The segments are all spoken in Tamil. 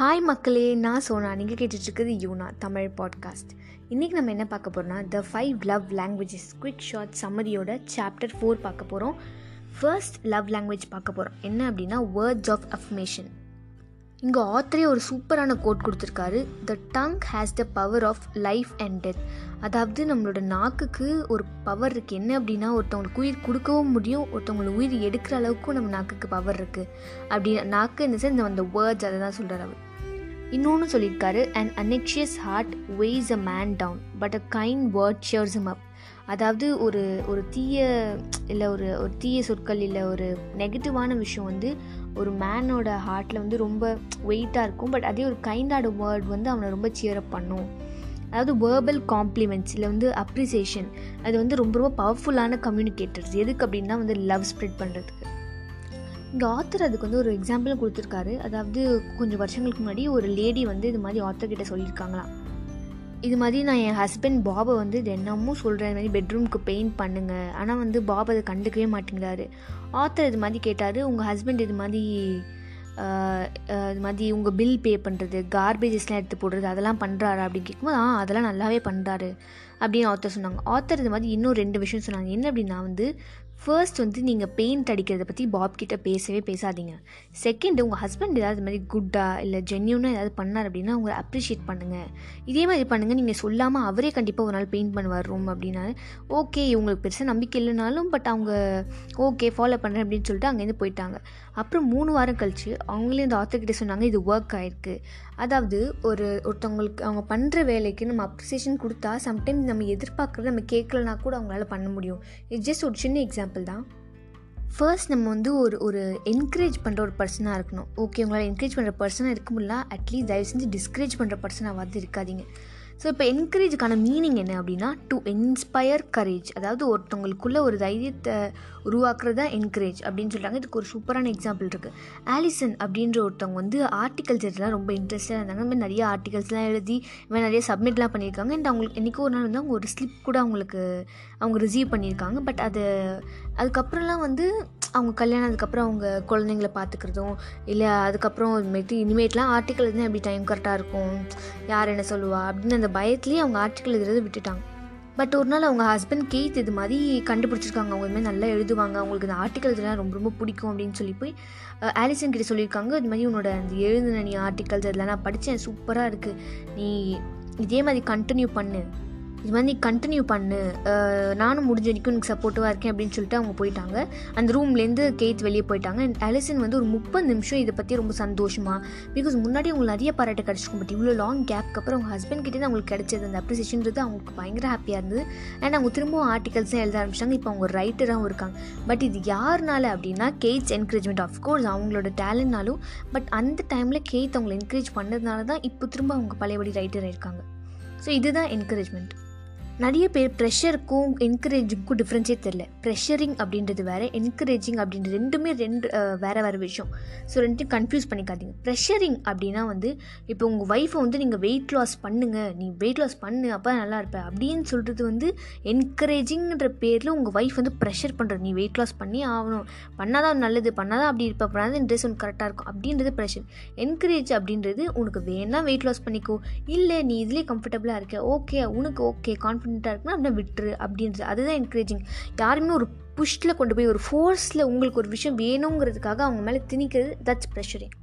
ஹாய் மக்களே. நான் சோனா. நீங்கள் கேட்டுட்ருக்குது யூனா தமிழ் பாட்காஸ்ட் இன்றைக்கி நம்ம என்ன பார்க்க போகிறோம்னா the five love languages quick short சம்மரியோட chapter four பார்க்க போகிறோம் ஃபர்ஸ்ட் லவ் லாங்குவேஜ் பார்க்க போகிறோம் என்ன அப்படின்னா வேர்ட்ஸ் ஆஃப் அஃபர்மேஷன் இங்கே ஆத்தரே ஒரு சூப்பரான கோட் கொடுத்துருக்காரு. The tongue has the power of life and death அதாவது நம்மளோட நாக்குக்கு ஒரு பவர் இருக்குது என்ன அப்படின்னா ஒருத்தவங்களுக்கு உயிர் கொடுக்கவும் முடியும். ஒருத்தவங்களுக்கு உயிர் எடுக்கிற அளவுக்கும் நம்ம நாக்குக்கு பவர் இருக்குது அப்படி நாக்கு இந்த சென்ஸ் அந்த வேர்ட்ஸ் அதை தான் சொல்கிறார் அவர். இன்னொன்று சொல்லியிருக்காரு and anxious heart weighs a man down but a kind word cheers him up அதாவது ஒரு ஒரு தீய இல்லை ஒரு ஒரு தீய சொற்கள் இல்லை ஒரு நெகட்டிவான விஷயம் வந்து ஒரு மேனோட ஹார்ட்டில் வந்து ரொம்ப வெயிட்டாக இருக்கும் பட் அதே ஒரு கைண்டான வேர்ட் வந்து அவனை ரொம்ப சியரப் பண்ணும். அதாவது வேர்பல் காம்ப்ளிமெண்ட்ஸ் இல்லை வந்து அப்ரிசியேஷன் அது வந்து ரொம்ப ரொம்ப பவர்ஃபுல்லான கம்யூனிகேட்டர்ஸ் எதுக்கு அப்படின்னா வந்து லவ் ஸ்ப்ரெட் பண்ணுறதுக்கு இங்கே ஆத்தர் அதுக்கு வந்து ஒரு எக்ஸாம்பிளும் கொடுத்துருக்காரு. அதாவது கொஞ்சம் வருஷங்களுக்கு முன்னாடி ஒரு லேடி வந்து இது மாதிரி ஆத்தர் கிட்ட சொல்லியிருக்காங்களாம். இது மாதிரி நான் என் ஹஸ்பண்ட் பாபை வந்து தினமும் சொல்கிறேன் இது மாதிரி பெட்ரூம்க்கு பெயிண்ட் பண்ணுங்கள் ஆனால் வந்து பாப் அதை கண்டுக்கவே மாட்டேங்கிறாரு. ஆத்தர் இது மாதிரி கேட்டார் உங்கள் ஹஸ்பண்ட் இது மாதிரி இது மாதிரி உங்கள் பில் பே பண்ணுறது கார்பேஜஸ்லாம் எடுத்து போடுறது அதெல்லாம் பண்ணுறாரு அப்படின்னு கேட்கும்போது ஆ அதெல்லாம் நல்லாவே பண்ணுறாரு அப்படின்னு ஆத்தர் சொன்னாங்க. ஆத்தர் இது மாதிரி இன்னும் ரெண்டு விஷயம் சொன்னாங்க. என்ன அப்படின்னா வந்து ஃபர்ஸ்ட் வந்து நீங்கள் பெயிண்ட் அடிக்கிறத பற்றி பாப் கிட்ட பேசவே பேசாதீங்க. செகண்ட் உங்கள் ஹஸ்பண்ட் ஏதாவது மாதிரி குட்டாக இல்லை ஜென்யூனாக ஏதாவது பண்ணார் அப்படின்னா அவங்களை அப்ரிஷியேட் பண்ணுங்கள் இதே மாதிரி பண்ணுங்கள் நீங்கள் சொல்லாமல் அவரே கண்டிப்பாக ஒரு நாள் பெயிண்ட் பண்ணுவார் ரூம் அப்படின்னா. ஓகே இவங்களுக்கு பெருசாக நம்பிக்கை இல்லைனாலும் பட் அவங்க ஓகே ஃபாலோ பண்ணுறேன் அப்படின்னு சொல்லிட்டு அங்கேருந்து போயிட்டாங்க. அப்புறம் மூணு வாரம் கழித்து அவங்களே இந்த ஆத்தர்கிட்ட சொன்னாங்க இது ஒர்க் ஆயிருக்கு. அதாவது ஒரு ஒருத்தவங்களுக்கு அவங்க பண்ணுற வேலைக்கு நம்ம அப்ரிசியேஷன் கொடுத்தா சம்டைம்ஸ் நம்ம எதிர்பார்க்குறது நம்ம கேட்கலனா கூட அவங்களால பண்ண முடியும். இது ஜஸ்ட் ஒரு சின்ன எக்ஸாம்பிள் தான். ஃபர்ஸ்ட் நம்ம வந்து ஒரு ஒரு என்கரேஜ் பண்ணுற ஒரு பர்சனாக இருக்கணும். ஓகே உங்களால் என்கரேஜ் பண்ணுற பர்சனாக இருக்க முடியல. அட்லீஸ்ட் தயவு செஞ்சு டிஸ்கரேஜ் பண்ணுற பர்சனாக வந்து இருக்காதீங்க. ஸோ இப்போ என்கரேஜுக்கான மீனிங் என்ன அப்படின்னா டு இன்ஸ்பயர் கரேஜ் அதாவது ஒருத்தவங்களுக்குள்ள ஒரு தைரியத்தை உருவாக்குறது தான் என்கரேஜ் அப்படின்னு சொல்கிறாங்க இதுக்கு ஒரு சூப்பரான எக்ஸாம்பிள் இருக்குது ஆலிசன் அப்படின்ற ஒருத்தவங்க வந்து ஆர்டிகல்ஸ் எடுத்துலாம் ரொம்ப இன்ட்ரெஸ்டாக இருந்தாங்க. இந்த மாதிரி நிறைய ஆர்டிகல்ஸ்லாம் எழுதி இவன் நிறைய சப்மிட்லாம் பண்ணியிருக்காங்க. அண்ட் அவங்களுக்கு என்றைக்கோ ஒரு நாள் வந்து அவங்க ஒரு ஸ்லிப் கூட அவங்களுக்கு அவங்க ரிசீவ் பண்ணியிருக்காங்க. பட் அது அதுக்கப்புறம்லாம் வந்து அவங்க கல்யாணம் அதுக்கப்புறம் அவங்க குழந்தைங்கள பார்த்துக்கிறதும் இல்லை அதுக்கப்புறம் இதுமாரி இனிமேட்லாம் ஆர்டிக்கல் இருந்தால் எப்படி டைம் கரெக்டாக இருக்கும்? யார் என்ன சொல்லுவா? அப்படின்னு அந்த பயத்துலேயே அவங்க ஆர்டிக்கல் எழுதுறது விட்டுட்டாங்க. பட் ஒரு நாள் அவங்க ஹஸ்பண்ட் கெய்த் இது மாதிரி கண்டுபிடிச்சிருக்காங்க. அவங்க இதுமாதிரி நல்லா எழுதுவாங்க. அவங்களுக்கு இந்த ஆர்டிக்கல் இதெல்லாம் ரொம்ப ரொம்ப பிடிக்கும் அப்படின்னு சொல்லி போய் ஆலிசன் கிட்ட சொல்லியிருக்காங்க. இது மாதிரி உன்னோட அந்த எழுதுன நீ ஆர்டிக்கல்ஸ் இதெல்லாம் நான் படித்தேன் சூப்பராக இருக்குது நீ இதே மாதிரி கண்டினியூ பண்ணு. இது மாதிரி நீ கண்டினியூ பண்ணு. நானும் முடிஞ்ச வரைக்கும் எனக்கு சப்போர்ட்டிவாக இருக்கேன் அப்படின்னு சொல்லிட்டு அவங்க போயிட்டாங்க. அந்த ரூம்லேருந்து கேத் வெளியே போயிட்டாங்க. அண்ட் அலிசன் வந்து ஒரு முப்பது நிமிஷம் இதை பற்றி ரொம்ப சந்தோஷமாக பிகாஸ் முன்னாடி அவங்களுக்கு நிறைய பாராட்டு கிடச்சிருக்கும் பட் இவ்வளோ லாங் கேப்க்கு அப்புறம் அவங்க ஹஸ்பண்ட் கிட்டே அவங்களுக்கு கிடைச்சது அந்த அப்ரிசியேஷன்றது அவங்களுக்கு பயங்கர ஹாப்பியாக இருந்தது. அண்ட் அவங்க திரும்பவும் ஆர்டிகல்ஸும் எழுத ஆரம்பிச்சாங்க. இப்போ அவங்க ரைட்டராகவும் இருக்காங்க. பட் இது யாருனால அப்படின்னா கெய்ட்ஸ் என்கரேஜ்மெண்ட் ஆஃப்கோர்ஸ் அவங்களோட டேலண்ட்னாலும் பட் அந்த டைமில் கேத் அவங்களை என்கரேஜ் பண்ணதுனால தான் இப்போ திரும்ப அவங்க பழையபடி ரைட்டர் ஆயிருக்காங்க. ஸோ இதுதான் என்கரேஜ்மெண்ட் நிறைய பேர் ப்ரெஷருக்கும் என்கரேஜிங்க்கும் டிஃப்ரென்ஸே தெரில ப்ரெஷரிங் அப்படின்றது வேறு என்கரேஜிங் அப்படின்றது ரெண்டுமே ரெண்டு வேறு வேறு விஷயம். ஸோ ரெண்டுத்தையும் கன்ஃபியூஸ் பண்ணிக்காதீங்க. ப்ரெஷரிங் அப்படின்னா வந்து இப்போ உங்கள் ஒய்ஃபை வந்து நீங்கள் வெயிட் லாஸ் பண்ணுங்கள் நீ வெயிட் லாஸ் பண்ணு அப்போ நல்லா இருப்ப. அப்படின்னு சொல்கிறது வந்து என்கரேஜிங்கிற பேரில் உங்கள் ஒய்ஃப் வந்து ப்ரெஷர் பண்ணுறது நீ வெயிட் லாஸ் பண்ணி ஆகணும். பண்ணாதான் நல்லது. பண்ணாதான் அப்படி இருப்ப. பண்ணாதான் ட்ரெஸ் உனக்கு கரெக்டாக இருக்கும். அப்படின்றது ப்ரெஷர் என்கரேஜ் அப்படின்றது உனக்கு வேணால் வெயிட் லாஸ் பண்ணிக்கோ. இல்லை நீ இதுலேயே கம்ஃபர்டபுளாக இருக்க. ஓகே உனக்கு ஓகே கான்ஃபிடென்ட்டாக இருக்குன்னா அப்படின்னா விட்டுரு அப்படின்றது. அதுதான் என்கரேஜிங் யாருமே ஒரு புஷ்டில் கொண்டு போய் ஒரு ஃபோர்ஸில் உங்களுக்கு ஒரு விஷயம் வேணுங்கிறதுக்காக அவங்க மேலே திணிக்கிறது தட்ஸ் ப்ரெஷரிங்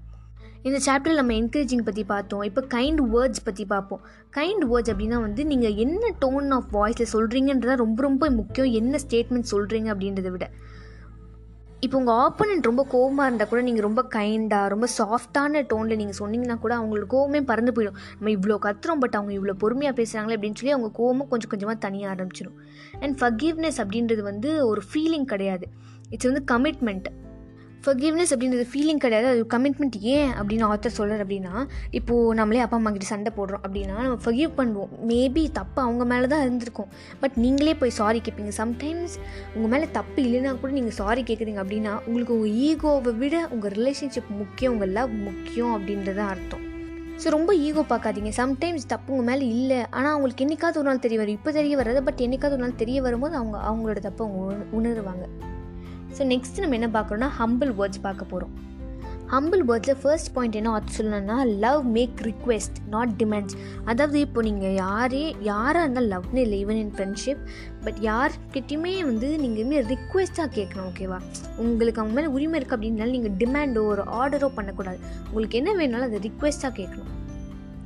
இந்த சாப்டரில் நம்ம என்கரேஜிங் பற்றி பார்த்தோம். இப்போ கைண்ட் வேர்ட்ஸ் பற்றி பார்ப்போம். கைண்ட் வேர்ட்ஸ் அப்படின்னா வந்து நீங்கள் என்ன டோன் ஆஃப் வாய்ஸில் சொல்கிறீங்கன்றதான் ரொம்ப ரொம்ப முக்கியம். என்ன ஸ்டேட்மெண்ட் சொல்கிறீங்க அப்படின்றத விட. இப்போ உங்கள் ஆப்போனண்ட் ரொம்ப கோவமாக இருந்தால் கூட நீங்கள் ரொம்ப கைண்டாக ரொம்ப சாஃப்டான டோனில் நீங்கள் சொன்னீங்கன்னா கூட அவங்களுக்கு கோவமே பறந்து போயிடும். நம்ம இவ்வளோ கத்துறோம் பட் அவங்க இவ்வளோ பொறுமையாக பேசுகிறாங்களே அப்படின்னு சொல்லி அவங்க கோவமும் கொஞ்சம் கொஞ்சமாக தனியாக ஆரம்பிச்சிடும் அண்ட் ஃபர்கிவ்னஸ் அப்படின்றது வந்து ஒரு ஃபீலிங் கிடையாது. இட்ஸ் வந்து கமிட்மெண்ட் ஃபர்கிவ்னஸ் அப்படின்றது ஃபீலிங் கிடையாது. அது கமிட்மெண்ட் ஏன் அப்படின்னு ஆத்தர் சொல்கிறார் அப்படின்னா இப்போது நம்மளே அப்பா அம்மா கிட்ட சண்டை போடுறோம் அப்படின்னா நம்ம ஃபர்கிவ் பண்ணுவோம். மேபி தப்பு அவங்க மேலே தான் இருந்திருக்கும். பட் நீங்களே போய் சாரி கேட்பீங்க சம்டைம்ஸ் உங்கள் மேலே தப்பு இல்லைன்னா கூட நீங்கள் சாரி கேட்குறீங்க அப்படின்னா உங்களுக்கு உங்கள் ஈகோவை விட உங்கள் ரிலேஷன்ஷிப் முக்கியம் உங்கள் லவ் முக்கியம் அப்படின்றத அர்த்தம். ஸோ ரொம்ப ஈகோ பார்க்காதீங்க. சம்டைம்ஸ் தப்பு உங்கள் மேலே இல்லை. ஆனால் அவங்களுக்கு என்றைக்காவது ஒரு நாள் தெரிய வரும். இப்போ தெரிய வராது. பட் என்றைக்காவது ஒரு நாள் தெரிய வரும்போது அவங்க அவங்களோட தப்பை அவங்க உணருவாங்க. ஸோ நெக்ஸ்ட் நம்ம என்ன பார்க்குறோன்னா ஹம்பிள் வேர்ட்ஸ் பார்க்க போகிறோம் ஹம்பிள் வேர்ட்ஸில் ஃபர்ஸ்ட் பாயிண்ட் என்ன ஆத்து சொல்லணும்னா love make request not demands அதாவது இப்போ நீங்கள் யாரே யாராக இருந்தாலும் லவ்னு இல்லை ஈவன் இன் ஃப்ரெண்ட்ஷிப் பட் யார்கிட்டையுமே வந்து நீங்கள் இனிமேல் ரிக்வெஸ்ட்டாக கேட்கணும் ஓகேவா உங்களுக்கு அவங்க மேலே உரிமை இருக்குது அப்படின்னாலும் நீங்கள் டிமாண்டோ ஒரு ஆர்டரோ பண்ணக்கூடாது. உங்களுக்கு என்ன வேணாலும் அதை ரிக்வெஸ்ட்டாக கேட்கணும்.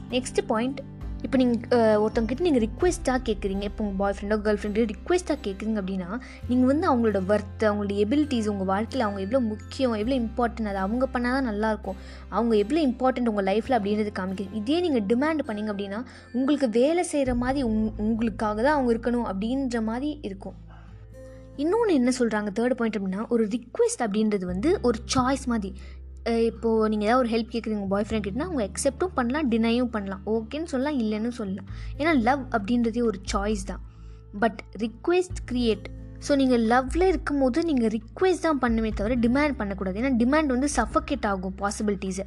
நெக்ஸ்ட் பாயிண்ட் இப்போ நீங்கள் ஒருத்தவங்ககிட்ட நீங்கள் ரிக்வெஸ்ட்டாக கேட்குறீங்க இப்போ உங்கள் பாய் ஃப்ரெண்டோ கேர்ள் ஃப்ரெண்டோ ரிக்வெஸ்ட்டாக கேட்குறீங்க அப்படின்னா நீங்கள் வந்து அவங்களோட ஒர்த்து அவங்களோட எபிலிட்டிஸ் உங்கள் வாழ்க்கையில் அவங்க எவ்வளோ முக்கியம் எவ்வளோ இம்பார்ட்டன்ட் அது அவங்க பண்ணால் தான் நல்லாயிருக்கும் அவங்க எவ்வளோ இம்பார்ட்டன்ட் உங்கள் லைஃப்பில் அப்படின்றது காமிக்கிறீங்க இதே நீங்கள் டிமாண்ட் பண்ணிங்க அப்படின்னா உங்களுக்கு வேலை செய்கிற மாதிரி உங் உங்களுக்காக தான் அவங்க இருக்கணும் அப்படின்ற மாதிரி இருக்கும். இன்னொன்று என்ன சொல்கிறாங்க தேர்ட் பாயிண்ட் அப்படின்னா ஒரு ரிக்வெஸ்ட் அப்படின்றது வந்து ஒரு சாய்ஸ் மாதிரி இப்போது நீங்கள் ஏதாவது ஒரு ஹெல்ப் கேட்குறீங்க பாய் ஃப்ரெண்ட் கிட்டனா அவங்க அக்செப்ட்டும் பண்ணலாம் டினையும் பண்ணலாம். ஓகேன்னு சொல்லலாம் இல்லைன்னு சொல்லலாம். ஏன்னா லவ் அப்படின்றதே ஒரு சாய்ஸ் தான். பட் ரிக்வெஸ்ட் க்ரியேட் ஸோ நீங்கள் லவ்வில் இருக்கும்போது நீங்கள் ரிக்வெஸ்ட் தான் பண்ணுமே தவிர டிமாண்ட் பண்ணக்கூடாது. ஏன்னா டிமாண்ட் வந்து சஃபகேட் ஆகும் பாசிபிலிட்டிஸை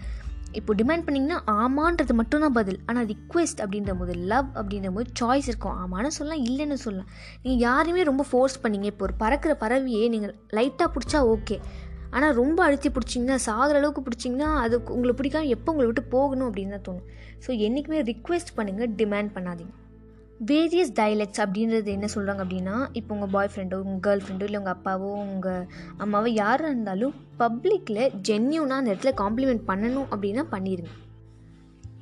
இப்போ டிமாண்ட் பண்ணிங்கன்னா ஆமான்றது மட்டும்தான் பதில். ஆனால் ரிக்வெஸ்ட் அப்படின்ற போது லவ் அப்படின்ற போது சாய்ஸ் இருக்கும். ஆமான்னு சொல்லலாம் இல்லைன்னு சொல்லலாம். நீங்கள் யாருமே ரொம்ப ஃபோர்ஸ் பண்ணீங்க. இப்போ ஒரு பறக்கிற பறவையே நீங்கள் லைட்டாக பிடிச்சா ஓகே ஆனால் ரொம்ப அழுத்தி பிடிச்சிங்கன்னா சாகிற அளவுக்கு பிடிச்சிங்கன்னா அது உங்களுக்கு பிடிக்காம எப்போ உங்களை விட்டு போகணும் அப்படின்னு தான் தோணும். ஸோ என்றைக்குமே ரிக்வெஸ்ட் பண்ணுங்கள் டிமாண்ட் பண்ணாதீங்க. வேரியஸ் டைலெக்ட்ஸ் அப்படின்றது என்ன சொல்கிறாங்க அப்படின்னா இப்போ உங்கள் பாய் ஃப்ரெண்டோ உங்கள் கேர்ள் ஃப்ரெண்டோ இல்லை உங்கள் அப்பாவோ உங்கள் அம்மாவோ யாராக இருந்தாலும் பப்ளிக்கில் ஜென்யூனாக அந்த இடத்துல காம்ப்ளிமெண்ட் பண்ணணும் அப்படின்னா பண்ணிடுங்க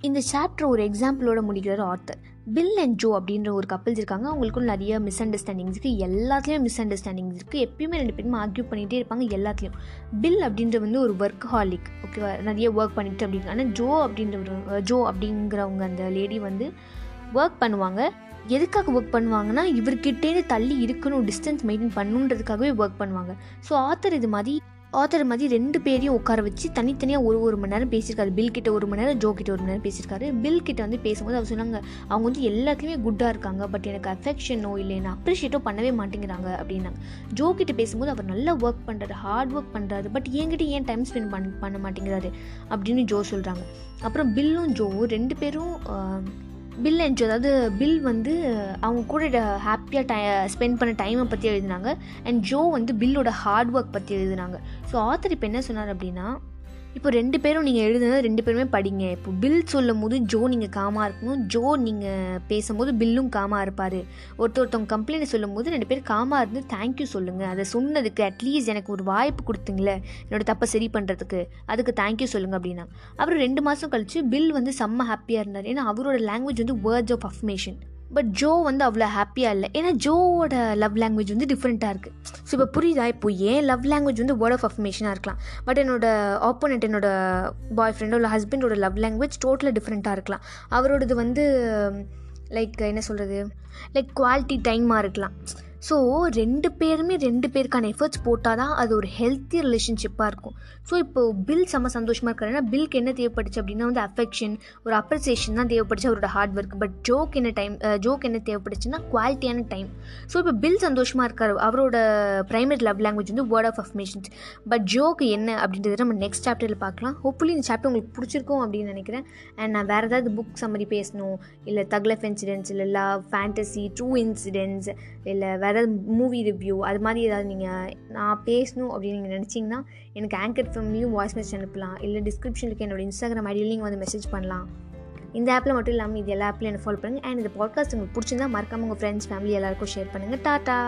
இந்த சாப்டர் ஒரு எக்ஸாம்பிளோட முடிக்கிறார் ஆர்த்தர் பில் அண்ட் ஜோ அப்படின்ற ஒரு கப்பல்ஸ் இருக்காங்க. அவங்களுக்கும் நிறைய மிஸ் அண்டர்ஸ்டாண்டிங்ஸ் இருக்குது எல்லாத்துலேயும் மிஸ் அண்டர்ஸ்டாண்டிங்ஸ் இருக்குது எப்பயுமே ரெண்டு பேருமே ஆர்கியூ பண்ணிகிட்டே இருப்பாங்க எல்லாத்துலேயும். பில் அப்படின்ற வந்து ஒரு ஒர்க் ஹாலிக் ஓகேவா நிறைய ஒர்க் பண்ணிட்டு அப்படின்னு ஆனால் ஜோ அப்படின்ற ஒரு ஜோ அப்படிங்கிறவங்க அந்த லேடி வந்து ஒர்க் பண்ணுவாங்க. எதுக்காக ஒர்க் பண்ணுவாங்கன்னா இவர்கிட்டேருந்து தள்ளி இருக்கணும் டிஸ்டன்ஸ் மெயின்டைன் பண்ணுன்றதுக்காகவே ஒர்க் பண்ணுவாங்க. ஸோ ஆத்தர் இது மாதிரி ஆத்தர் மாதிரி ரெண்டு பேரையும் உட்கார வச்சு தனித்தனியாக ஒரு ஒரு மணி நேரம் பேசியிருக்காரு. பில் கிட்ட ஒரு மணி நேரம் ஜோ கிட்ட ஒரு மணி நேரம் பேசியிருக்காரு. பில் கிட்ட வந்து பேசும்போது அவர் சொன்னாங்க அவங்க வந்து எல்லாத்துலேயுமே குட்டாக இருக்காங்க பட் எனக்கு அஃபெக்ஷனோ இல்லை என்ன அப்ரிஷியேட்டோ பண்ணவே மாட்டேங்கிறாங்க அப்படின்னாங்க. ஜோ கிட்ட பேசும்போது அவர் நல்லா ஒர்க் பண்ணுறாரு ஹார்ட் ஒர்க் பண்ணுறாரு பட் என்கிட்ட ஏன் டைம் ஸ்பெண்ட் பண்ண பண்ண மாட்டேங்கிறாரு அப்படின்னு ஜோ சொல்கிறாங்க அப்புறம் பில்லும் ஜோவும் ரெண்டு பேரும் பில் என்ஜோ அதாவது பில் வந்து அவங்க கூட ஹாப்பியாக டை ஸ்பெண்ட் பண்ண டைமை பற்றி எழுதினாங்க. அண்ட் ஜோ வந்து பில்லோட ஹார்ட் ஒர்க் பற்றி எழுதினாங்க. ஸோ ஆத்தர் இப்போ என்ன சொன்னார் அப்படின்னா இப்போ ரெண்டு பேரும் நீங்கள் எழுதுனது ரெண்டு பேருமே படிங்க. இப்போ பில் சொல்லும் போது ஜோ நீங்கள் காமாக இருக்கணும். ஜோ நீங்கள் பேசும்போது பில்லும் காமாக இருப்பார். ஒருத்தர் ஒருத்தவங்க கம்ப்ளைண்ட் சொல்லும் போது ரெண்டு பேர் காமாக இருந்து தேங்க்யூ சொல்லுங்கள் அதை சொன்னதுக்கு அட்லீஸ்ட் எனக்கு ஒரு வாய்ப்பு கொடுத்தீங்களே என்னோட தப்பை சரி பண்ணுறதுக்கு அதுக்கு தேங்க்யூ சொல்லுங்கள் அப்படின்னா. அப்புறம் ரெண்டு மாதம் கழித்து பில் வந்து செம்ம ஹாப்பியாக இருந்தார். ஏன்னா அவரோட லாங்குவேஜ் வந்து words of affirmation but Jo வந்து அவ்வளோ ஹாப்பியாக இல்லை. ஏன்னா ஜோவோட லவ் லாங்குவேஜ் வந்து டிஃப்ரெண்ட்டாக இருக்குது ஸோ இப்போ புரியுதா? இப்போ ஏன் லவ் லாங்குவேஜ் வந்து வேர்ட் ஆஃப் அஃபர்மேஷனாக இருக்கலாம். பட் என்னோட ஆப்போனண்ட் என்னோட பாய் ஃப்ரெண்டோ இல்லை ஹஸ்பண்டோட லவ் லாங்குவேஜ் டோட்டலாக டிஃப்ரெண்ட்டாக இருக்கலாம். அவரோடது வந்து லைக் என்ன சொல்கிறது லைக் குவாலிட்டி டைமாக இருக்கலாம். ஸோ ரெண்டு பேருமே ரெண்டு பேருக்கான எஃபர்ட்ஸ் போட்டால் தான் அது ஒரு ஹெல்த்தி ரிலேஷன்ஷிப்பாக இருக்கும். ஸோ இப்போ பில் செம்ம சந்தோஷமாக இருக்காருன்னா பில்க்கு என்ன தேவைப்பட்டுச்சு அப்படின்னா வந்து அஃபெக்ஷன் ஒரு அப்ரிசியேஷன் தான் தேவைப்பட்டுச்சு அவரோட ஹார்ட் ஒர்க் பட் ஜோக் என்ன டைம் ஜோக் என்ன தேவைப்பட்டுச்சுன்னா குவாலிட்டியான டைம் ஸோ இப்போ பில் சந்தோஷமாக இருக்கார். அவரோட ப்ரைமரி லவ் லாங்குவேஜ் வந்து வேர்ட் ஆஃப் அஃபர்மேஷன்ஸ் பட் ஜோக்கு என்ன அப்படின்றத நம்ம நெக்ஸ்ட் சாப்டரில் பார்க்கலாம். ஹோப்ஃபுல்லி இந்த சாப்டர் உங்களுக்கு பிடிச்சிருக்கும் அப்படின்னு நினைக்கிறேன். அண்ட் நான் வேறு ஏதாவது புக் சம்மரி பேசணும். இல்லை தக்லஃப் இன்சிடென்ட்ஸ் இல்லை லவ் ஃபேண்டசி ட்ரூ இன்சிடென்ட்ஸ் இல்லை வேறு ஏதாவது மூவி ரிவ்யூ அது மாதிரி ஏதாவது நீங்கள் நான் பேசணும் அப்படின்னு நீங்கள் நினச்சிங்கன்னா எனக்கு ஆங்கர் ஃபேமிலியும் வாய்ஸ் மெசேஜ் அனுப்பலாம். இல்லை டிஸ்கிரிப்ஷனுக்கு என்னோட இன்ஸ்டாகிராம் ஐடியில் நீங்கள் வந்து மெசேஜ் பண்ணலாம். இந்த ஆப்பில் மட்டும் இல்லாமல் இது எல்லா ஆப்லையும் என்ன ஃபாலோ பண்ணுங்கள் அண்ட் இந்த பாட்காஸ்ட் உங்களுக்கு பிடிச்சிருந்தா மறக்காமல் உங்கள் ஃப்ரெண்ட்ஸ் ஃபேமிலி எல்லாருக்கும் ஷேர் பண்ணுங்கள் டாட்டா!